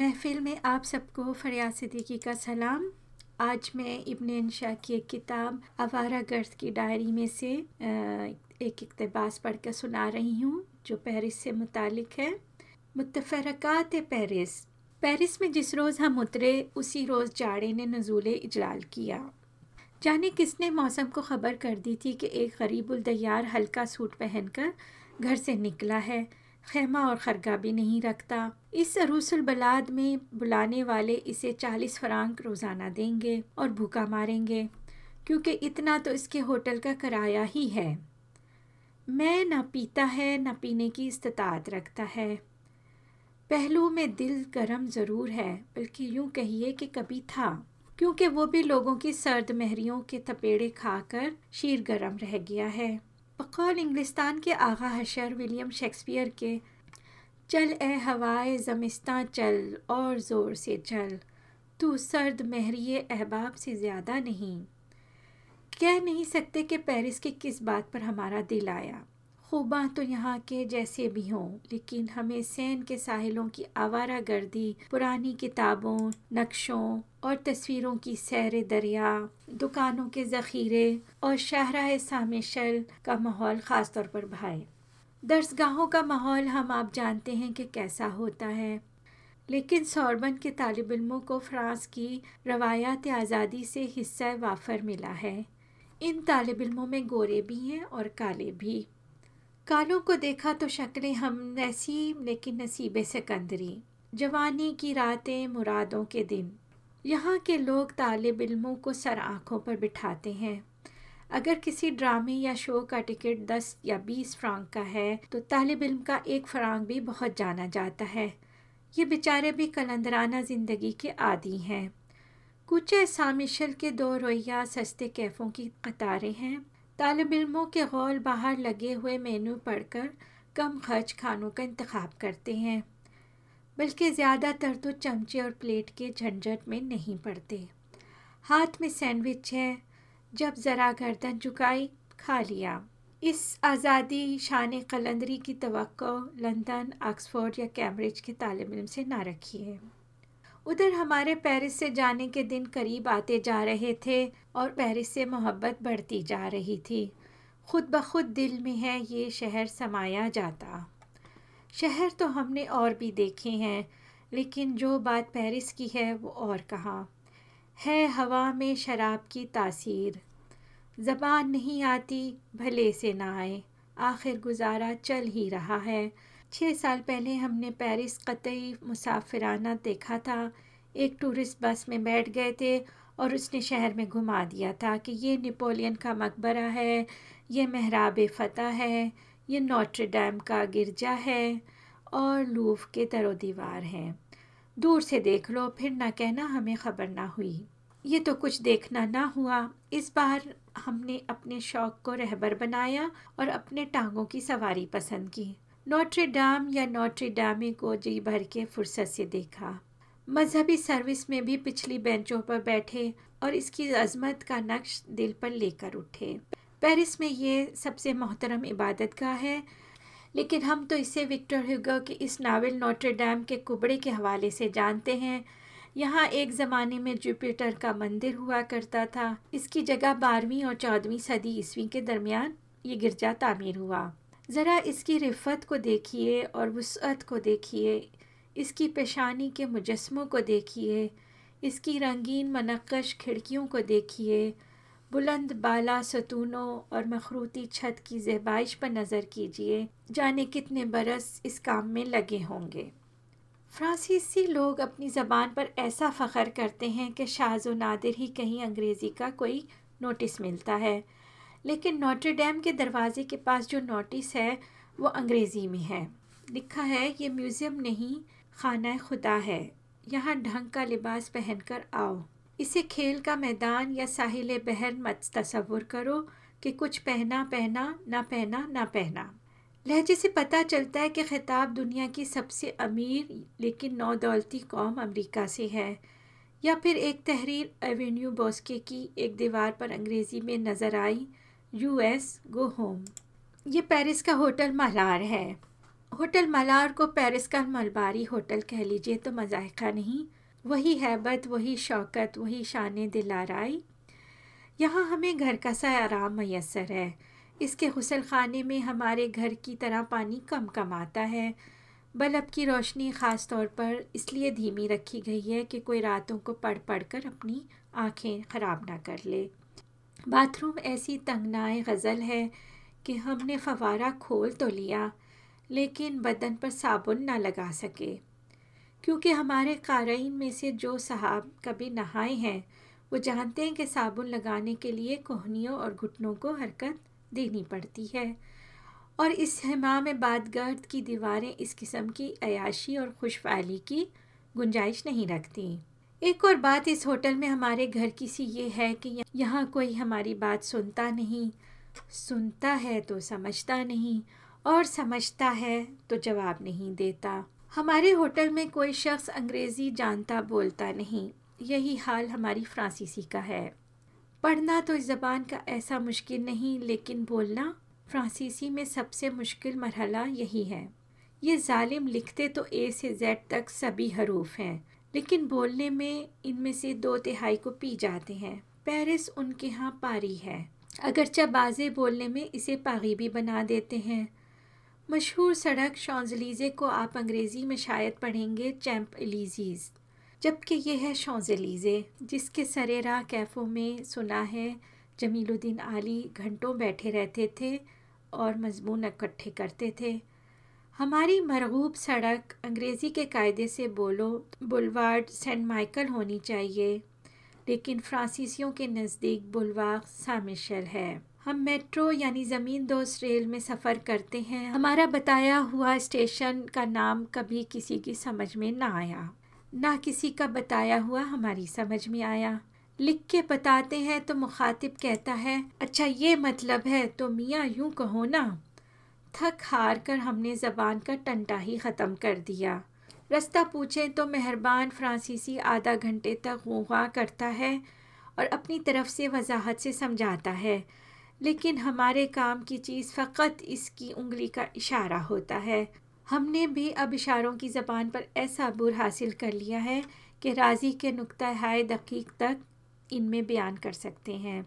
महफिल में आप सबको फरियाद सिद्दीकी का सलाम। आज मैं इब्न इंशा की एक किताब आवारा गर्द की डायरी में से एक इकतबास पढ़ कर सुना रही हूँ, जो पेरिस से मुतालिक है। मुतफ़रक़ात पेरिस। पेरिस में जिस रोज़ हम उतरे, उसी रोज़ जाड़े ने नजूल इजलाल किया। जाने किसने मौसम को ख़बर कर दी थी कि एक गरीबुल दयार हल्का सूट पहनकर घर से निकला है? खेमा और खरगा भी नहीं रखता। इस अरूसुल बलाद में बुलाने वाले इसे चालीस फरांक रोज़ाना देंगे और भूखा मारेंगे, क्योंकि इतना तो इसके होटल का किराया ही है। मैं न पीता है, ना पीने की इस्तात रखता है। पहलू में दिल गरम ज़रूर है, बल्कि यूँ कहिए कि कभी था, क्योंकि वो भी लोगों की सर्द महरियों के थपेड़े खाकर शीर गर्म रह गया है। बकौल इंग्लिस्तान के आगा हशर विलियम शेक्सपियर के, चल ए हवाए ज़मिस्तां चल, और ज़ोर से चल। तू सर्द महरिए अहबाब से ज़्यादा नहीं। कह नहीं सकते कि पेरिस की किस बात पर हमारा दिल आया। खूबा तो यहाँ के जैसे भी हों, लेकिन हमें सैन के साहिलों की आवारा गर्दी पुरानी किताबों, नक्शों और तस्वीरों की सैर दरिया, दुकानों के ज़ख़ीरे और शाहरा सामिशल का माहौल ख़ास तौर पर भाए। दर्सगाहों का माहौल हम आप जानते हैं कि कैसा होता है, लेकिन सौरबन के तालब इलमों को फ्रांस की रवायात आज़ादी से हिस्सा वाफर मिला है। इन तालब इलमों में गोरे भी हैं और काले भी। कालों को देखा तो शक्लें हम ऐसी लेकिन नसीब सिकंदरी जवानी की रातें मुरादों के दिन। यहाँ के लोग तालब इलमों को सर आँखों पर बिठाते हैं। अगर किसी ड्रामे या शो का टिकट दस या बीस फ्रांक का है तो तालब इल्म का एक फ्रांक भी बहुत जाना जाता है। ये बेचारे भी कलंदराना ज़िंदगी के आदि हैं। कुछ सामिशल के दो रोया सस्ते कैफ़ों की कतारें हैं। तालब इल्मों के गौल बाहर लगे हुए मेनू पढ़कर कम खर्च खानों का इंतखब करते हैं, बल्कि ज़्यादातर तो चमचे और प्लेट के झंझट में नहीं पड़ते। हाथ में सैंडविच है, जब ज़रा गर्दन झुकाई, खा लिया। इस आज़ादी शान कलंदरी की तो लंदन, ऑक्सफोर्ड या कैम्ब्रिज के तालब इम से ना रखिए उधर हमारे पेरिस से जाने के दिन करीब आते जा रहे थे और पेरिस से मोहब्बत बढ़ती जा रही थी। खुद ब खुद दिल में है ये शहर समाया जाता। शहर तो हमने और भी देखे हैं, लेकिन जो बात पेरिस की है वो और कहाँ। है हवा में शराब की तासीर। ज़बान नहीं आती, भले से ना आए। आखिर गुजारा चल ही रहा है। छः साल पहले हमने पेरिस कतई मुसाफिराना देखा था। एक टूरिस्ट बस में बैठ गए थे और उसने शहर में घुमा दिया था कि ये नेपोलियन का मकबरा है, ये महराब फ़तह है, ये नोट्रे डैम का गिरजा है और लूफ के तरो दीवार हैं। दूर से देख लो, फिर ना कहना हमें ख़बर ना हुई। ये तो कुछ देखना ना हुआ। इस बार हमने अपने शौक़ को रहबर बनाया और अपने टांगों की सवारी पसंद की। नोट्रे डाम या नोट्रे डामे को जी भर के फुर्सत से देखा। मजहबी सर्विस में भी पिछली बेंचों पर बैठे और इसकी अजमत का नक्श दिल पर लेकर उठे। पेरिस में ये सबसे मोहतरम इबादत का है, लेकिन हम तो इसे विक्टर ह्यूगो के इस नावल नोट्रे डैम के कुबड़े के हवाले से जानते हैं। यहाँ एक ज़माने में जुपिटर का मंदिर हुआ करता था। इसकी जगह बारहवीं और चौदहवीं सदी ईस्वी के दरमियान ये गिरजा तामीर हुआ। ज़रा इसकी रिफ़त को देखिए और वसअत को देखिए, इसकी पेशानी के मुजस्मों को देखिए, इसकी रंगीन मनकश खिड़कियों को देखिए, बुलंद बाला सतूनों और मखरूती छत की जहबाइश पर नज़र कीजिए, जाने कितने बरस इस काम में लगे होंगे। फ्रांसीसी लोग अपनी ज़बान पर ऐसा फ़ख्र करते हैं कि शाज नादिर ही कहीं अंग्रेज़ी का कोई नोटिस मिलता है। लेकिन नोट्री डैम के दरवाजे के पास जो नोटिस है, वो अंग्रेज़ी में है। लिखा है, ये म्यूज़ियम नहीं, खाना खुदा है। यहाँ ढंग का लिबास पहनकर आओ। इसे खेल का मैदान या साहिल बहर मत तस्वुर करो कि कुछ पहना पहना, ना पहना ना पहना। लहजे से पता चलता है कि ख़िताब दुनिया की सबसे अमीर, लेकिन नौदौलती कौम अमेरिका से है। या फिर एक तहरीर एवेन्यू बॉस्के की एक दीवार पर अंग्रेज़ी में नज़र आई यूएस, गो होम। ये पेरिस का होटल मलार है। होटल मलार को पेरिस का मलबारी होटल कह लीजिए तो मजायका नहीं। वही हैबत, वही शौकत, वही शान दिलाराई। यहाँ हमें घर का सा आराम मैसर है। इसके गसल खाने में हमारे घर की तरह पानी कम कम आता है। बल्ब की रोशनी ख़ास तौर पर इसलिए धीमी रखी गई है कि कोई रातों को पढ़ पढ़ कर अपनी आँखें ख़राब ना कर ले। बाथरूम ऐसी तंगनाए गज़ल है कि हमने फवारा खोल तो लिया, लेकिन बदन पर साबुन ना लगा सके। क्योंकि हमारे कारईन में से जो साहब कभी नहाए हैं, वो जानते हैं कि साबुन लगाने के लिए कोहनियों और घुटनों को हरकत देनी पड़ती है। और इस हिमा में बाद गर्द की दीवारें इस किस्म की अयाशी और खुशफाली की गुंजाइश नहीं रखती। एक और बात इस होटल में हमारे घर की सी ये है कि यहाँ कोई हमारी बात सुनता नहीं। सुनता है तो समझता नहीं और समझता है तो जवाब नहीं देता। हमारे होटल में कोई शख्स अंग्रेज़ी जानता बोलता नहीं। यही हाल हमारी फ्रांसीसी का है। पढ़ना तो इस ज़बान का ऐसा मुश्किल नहीं, लेकिन बोलना फ्रांसीसी में सबसे मुश्किल मरहला यही है। ये जालिम लिखते तो ए से जेड तक सभी हरूफ हैं। लेकिन बोलने में इनमें से दो तिहाई को पी जाते हैं। पेरिस उनके यहाँ पारी है। अगरचा बाजे बोलने में इसे पागीबी बना देते हैं। मशहूर सड़क शौज़लीज़े को आप अंग्रेज़ी में शायद पढ़ेंगे, चैम्प एलिजीज़। जबकि यह है शौज़लीज़े, जिसके सरेरा कैफ़ों में सुना है, जमीलुद्दीन आली घंटों बैठे रहते थे और मजमून इकट्ठे करते थे। हमारी मरगूब सड़क अंग्रेज़ी के कायदे से बोलो, बुलवार्ड सेंट माइकल होनी चाहिए, लेकिन फ्रांसीसियों के नज़दीक बुलवाग सामिशल है। हम मेट्रो यानी ज़मीन दोस्त रेल में सफ़र करते हैं। हमारा बताया हुआ स्टेशन का नाम कभी किसी की समझ में ना आया। ना किसी का बताया हुआ हमारी समझ में आया। लिख के बताते हैं तो मुखातिब कहता है अच्छा ये मतलब है तो मियाँ यूँ कहो ना। थक हार कर हमने ज़बान का टंटा ही ख़त्म कर दिया। रास्ता पूछें तो मेहरबान फ्रांसीसी आधा घंटे तक गुआ करता है और अपनी तरफ़ से वजाहत से समझाता है। लेकिन हमारे काम की चीज़ फ़कत इसकी उंगली का इशारा होता है। हमने भी अब इशारों की ज़बान पर ऐसा बुर हासिल कर लिया है कि राज़ी के नुक़ हाय दकीक तक इनमें बयान कर सकते हैं।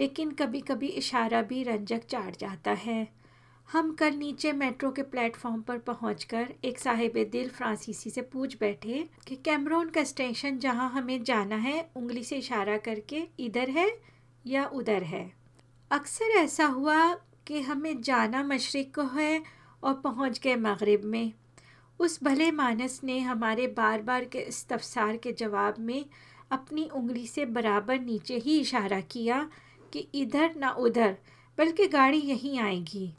लेकिन कभी कभी इशारा भी रंजक चाट जाता है। हम कल नीचे मेट्रो के प्लेटफॉर्म पर पहुंचकर एक साहिब दिल फ्रांसीसी से पूछ बैठे कि कैमरोन का स्टेशन जहाँ हमें जाना है, उंगली से इशारा करके इधर है या उधर है? अक्सर ऐसा हुआ कि हमें जाना मशरक़ को है और पहुँच गए मगरब में। उस भले मानस ने हमारे बार बार के इस्तफसार के जवाब में अपनी उंगली से बराबर नीचे ही इशारा किया कि इधर ना उधर, बल्कि गाड़ी यहीं आएगी।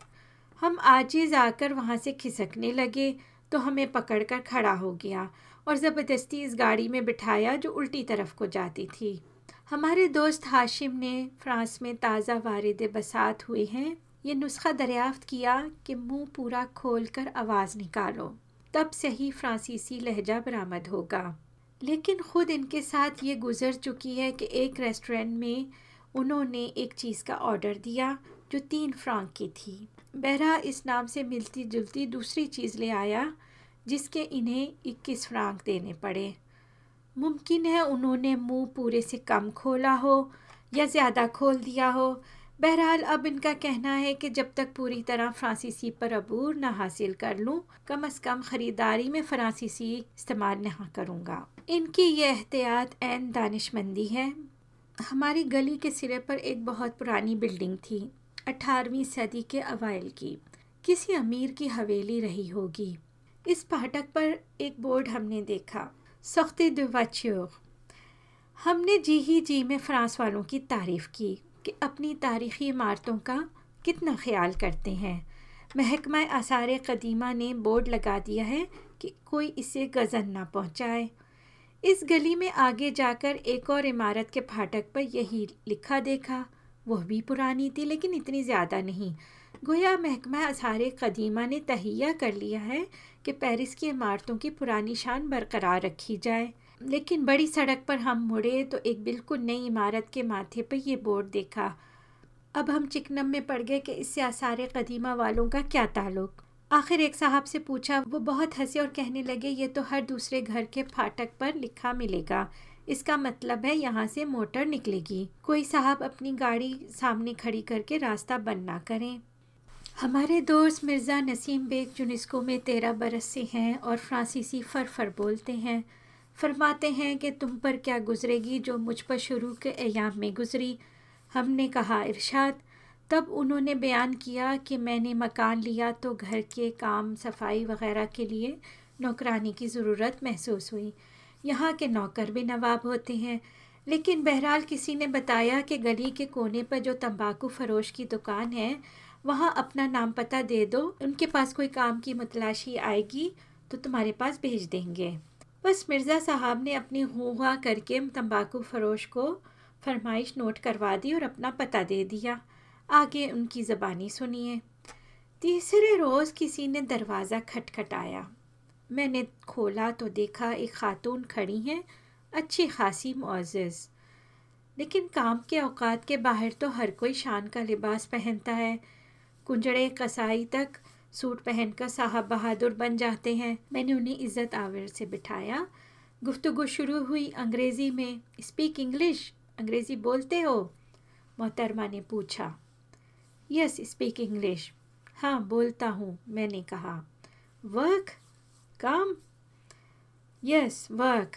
हम आजिज़ आकर वहाँ से खिसकने लगे तो हमें पकड़कर खड़ा हो गया और ज़बरदस्ती इस गाड़ी में बिठाया जो उल्टी तरफ़ को जाती थी। हमारे दोस्त हाशिम ने फ्रांस में ताज़ा वारद बसात हुए हैं। ये नुस्खा दरियाफ्त किया कि मुँह पूरा खोल कर आवाज़ निकालो। तब सही फ्रांसीसी लहजा बरामद होगा। लेकिन ख़ुद इनके साथ ये गुज़र चुकी है कि एक रेस्टोरेंट में उन्होंने एक चीज़ का ऑर्डर दिया जो तीन फ्रांक की थी। बहरा इस नाम से मिलती जुलती दूसरी चीज़ ले आया, जिसके इन्हें इक्कीस फ्रांक देने पड़े। मुमकिन है उन्होंने मुँह पूरे से कम खोला हो या ज़्यादा खोल दिया हो। बहरहाल, अब इनका कहना है कि जब तक पूरी तरह फ्रांसीसी पर अबूर न हासिल कर लूँ, कम अज़ कम ख़रीदारी में फ्रांसीसी इस्तेमाल नहीं करूँगा। इनकी ये एहतियात एन दानिशमंदी है। हमारी गली के सिरे पर एक बहुत पुरानी बिल्डिंग थी। अठारहवीं सदी के अवाइल की। किसी अमीर की हवेली रही होगी। इस फाटक पर एक बोर्ड हमने देखा। सख्ती दुवाच्योर हमने जी ही जी में फ्रांस वालों की तारीफ़ की कि अपनी तारीख़ी इमारतों का कितना ख्याल करते हैं। महकमा आसार कदीमा ने बोर्ड लगा दिया है कि कोई इसे गज़न ना पहुँचाए। इस गली में आगे जाकर एक और इमारत के फाटक पर यही लिखा देखा। वह भी पुरानी थी, लेकिन इतनी ज़्यादा नहीं। गोया महकमा असार कदीमा ने तहिया कर लिया है कि पेरिस की इमारतों की पुरानी शान बरकरार रखी जाए। लेकिन बड़ी सड़क पर हम मुड़े तो एक बिल्कुल नई इमारत के माथे पर यह बोर्ड देखा। अब हम चिकनम में पड़ गए कि इससे आसार कदीमा वालों का क्या ताल्लुक़? आखिर एक साहब से पूछा, वो बहुत हंसे और कहने लगे, ये तो हर दूसरे घर के फाटक पर लिखा मिलेगा। इसका मतलब है यहाँ से मोटर निकलेगी। कोई साहब अपनी गाड़ी सामने खड़ी करके रास्ता बंद ना करें। हमारे दोस्त मिर्ज़ा नसीम बेग यूनेस्को में तेरह बरस से हैं और फ्रांसीसी फर बोलते हैं। फरमाते हैं कि तुम पर क्या गुजरेगी जो मुझ पर शुरू के अयाम में गुजरी? हमने कहा, इरशाद, तब उन्होंने बयान किया कि मैंने मकान लिया तो घर के काम, सफ़ाई वगैरह के लिए नौकरानी की ज़रूरत महसूस हुई। यहाँ के नौकर भी नवाब होते हैं। लेकिन बहरहाल किसी ने बताया कि गली के कोने पर जो तंबाकू फरोश की दुकान है, वहाँ अपना नाम पता दे दो, उनके पास कोई काम की मतलाशी आएगी तो तुम्हारे पास भेज देंगे। बस मिर्ज़ा साहब ने अपनी हुआ करके तंबाकू फरोश को फरमाइश नोट करवा दी और अपना पता दे दिया। आगे उनकी ज़बानी सुनिए। तीसरे रोज़ किसी ने दरवाज़ा खटखटाया। मैंने खोला तो देखा एक खातून खड़ी हैं, अच्छी खासी मुआज़ लेकिन काम के अवकात के बाहर तो हर कोई शान का लिबास पहनता है। कुंजड़े कसाई तक सूट पहनकर साहब बहादुर बन जाते हैं। मैंने उन्हें इज़्ज़त आवर से बिठाया। गुफ्तगु शुरू हुई अंग्रेज़ी में। Speak English? अंग्रेज़ी बोलते हो? मोहतरमा ने पूछा। Yes, speak English. हाँ बोलता हूँ, मैंने कहा। वर्क? काम? यस वर्क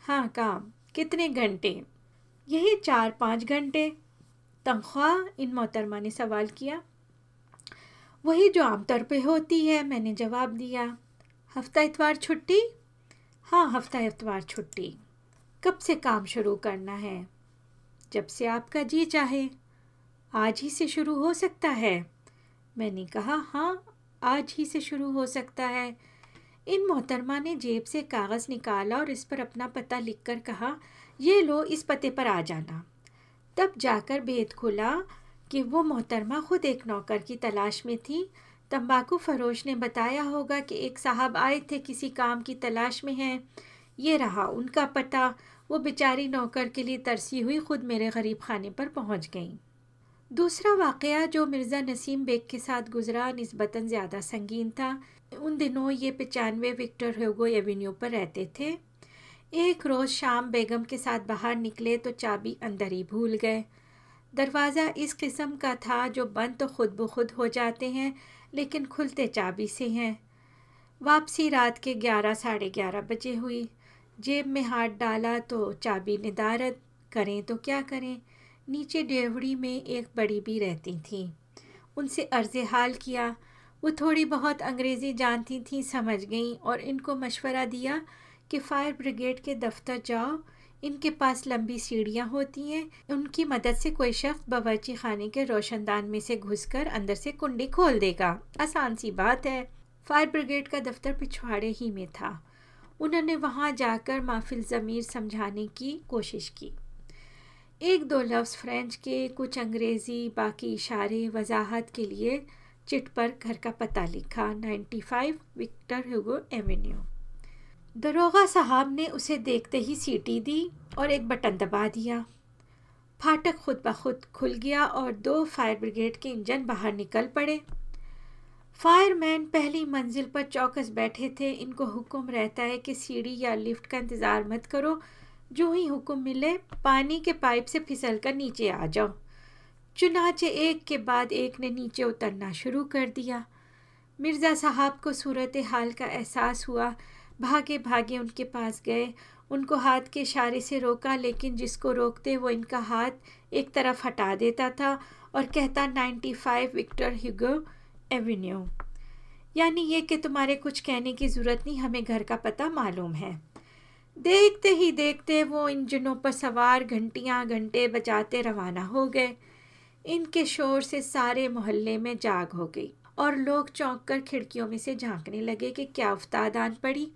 हाँ काम. कितने घंटे? यही चार पाँच घंटे. तनख्वाह? इन मोहतरमा ने सवाल किया। वही जो आमतौर पे होती है, मैंने जवाब दिया। हफ़्ता इतवार छुट्टी? हाँ हफ़्ता इतवार छुट्टी। कब से काम शुरू करना है? जब से आपका जी चाहे। आज ही से शुरू हो सकता है। मैंने कहा हाँ आज ही से शुरू हो सकता है। इन मोहतरमा ने जेब से कागज़ निकाला और इस पर अपना पता लिखकर कहा, ये लो, इस पते पर आ जाना। तब जाकर भेद खुला कि वो मोहतरमा खुद एक नौकर की तलाश में थी। तंबाकू फरोश ने बताया होगा कि एक साहब आए थे, किसी काम की तलाश में हैं। ये रहा उनका पता। वो बेचारी नौकर के लिए तरसी हुई खुद मेरे गरीब खाने पर पहुँच गई। दूसरा वाक़ जो मिर्ज़ा नसीम बेग के साथ गुज़रा नस्बता ज़्यादा संगीन था। उन दिनों ये पचानवे विक्टर होगो एवेन्यू पर रहते थे। एक रोज़ शाम बेगम के साथ बाहर निकले तो चाबी अंदर ही भूल गए। दरवाज़ा इस किस्म का था जो बंद तो खुद ब खुद हो जाते हैं, लेकिन खुलते चाबी से हैं। वापसी रात के ग्यारह, साढ़े ग्यारह बजे हुई। जेब में हाथ डाला तो चाबी निदारत, करें तो क्या करें? नीचे डेवड़ी में एक बड़ी भी रहती थी। उनसे अर्ज़ हाल किया। वो थोड़ी बहुत अंग्रेज़ी जानती थी, समझ गई और इनको मशवरा दिया कि फ़ायर ब्रिगेड के दफ्तर जाओ। इनके पास लंबी सीढ़ियाँ होती हैं। उनकी मदद से कोई शख्स बावर्ची खाने के रोशनदान में से घुसकर अंदर से कुंडी खोल देगा। आसान सी बात है। फायर ब्रिगेड का दफ्तर पिछवाड़े ही में था। उन्होंने वहाँ जाकर माफिल ज़मीर समझाने की कोशिश की। एक दो लफ्ज़ फ्रेंच के, कुछ अंग्रेज़ी बाकी इशारे वजाहत के लिए चिट पर घर का पता लिखा। 95 विक्टर हुगो एवेन्यू। दरोगा साहब ने उसे देखते ही सीटी दी और एक बटन दबा दिया। फाटक खुद ब खुद खुल गया और दो फायर ब्रिगेड के इंजन बाहर निकल पड़े। फायरमैन पहली मंजिल पर चौकस बैठे थे। इनको हुक्म रहता है कि सीढ़ी या लिफ्ट का इंतज़ार मत करो। जो ही हुक्म मिले, पानी के पाइप से फिसल कर नीचे आ जाओ। चुनाचे एक के बाद एक ने नीचे उतरना शुरू कर दिया। मिर्ज़ा साहब को सूरत हाल का एहसास हुआ। भागे भागे उनके पास गए। उनको हाथ के इशारे से रोका, लेकिन जिसको रोकते वो इनका हाथ एक तरफ़ हटा देता था और कहता ninety five Victor Hugo avenue. यानी ये कि तुम्हारे कुछ कहने की ज़रूरत नहीं, हमें घर का पता मालूम है। देखते ही देखते वो इंजनों पर सवार घंटियाँ घंटे बजाते रवाना हो गए। इनके शोर से सारे मोहल्ले में जाग हो गई और लोग चौंक कर खिड़कियों में से झांकने लगे कि क्या उफ्ताद आन पड़ी।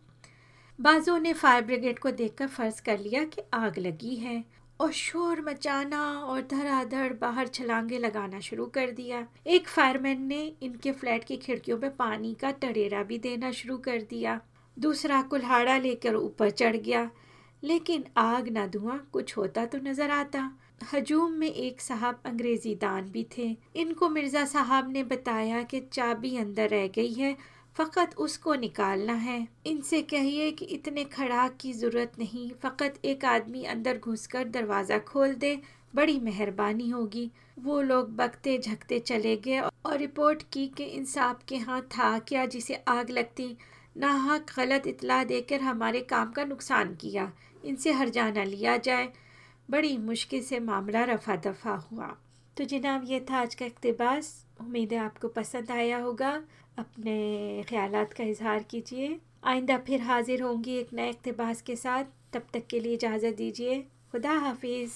बाजों ने फायर ब्रिगेड को देखकर फ़र्ज़ कर लिया कि आग लगी है और शोर मचाना और धड़ाधड़ बाहर छलांगे लगाना शुरू कर दिया। एक फायरमैन ने इनके फ्लैट की खिड़कियों पर पानी का टरेरा भी देना शुरू कर दिया। दूसरा कुल्हाड़ा लेकर ऊपर चढ़ गया, लेकिन आग ना धुआँ कुछ होता तो नज़र आता। हजूम में एक साहब अंग्रेज़ी दान भी थे। इनको मिर्ज़ा साहब ने बताया कि चाबी अंदर रह गई है, फ़कत उसको निकालना है। इनसे कहिए कि इतने खड़ाक की ज़रूरत नहीं, फ़कत एक आदमी अंदर घुसकर दरवाज़ा खोल दे, बड़ी मेहरबानी होगी। वो लोग बकते झकते चले गए और रिपोर्ट की कि इंसाफ के यहाँ था, क्या जिसे आग लगती नाहक गलत इतला देकर हमारे काम का नुकसान किया। इनसे हर जाना लिया जाए। बड़ी मुश्किल से मामला रफा दफ़ा हुआ। तो जनाब, ये था आज का इकतबास। उम्मीद है आपको पसंद आया होगा। अपने ख्याल का इजहार कीजिए। आइंदा फिर हाजिर होंगी एक नए इकतबास के साथ। तब तक के लिए इजाज़त दीजिए। खुदा हाफिज़।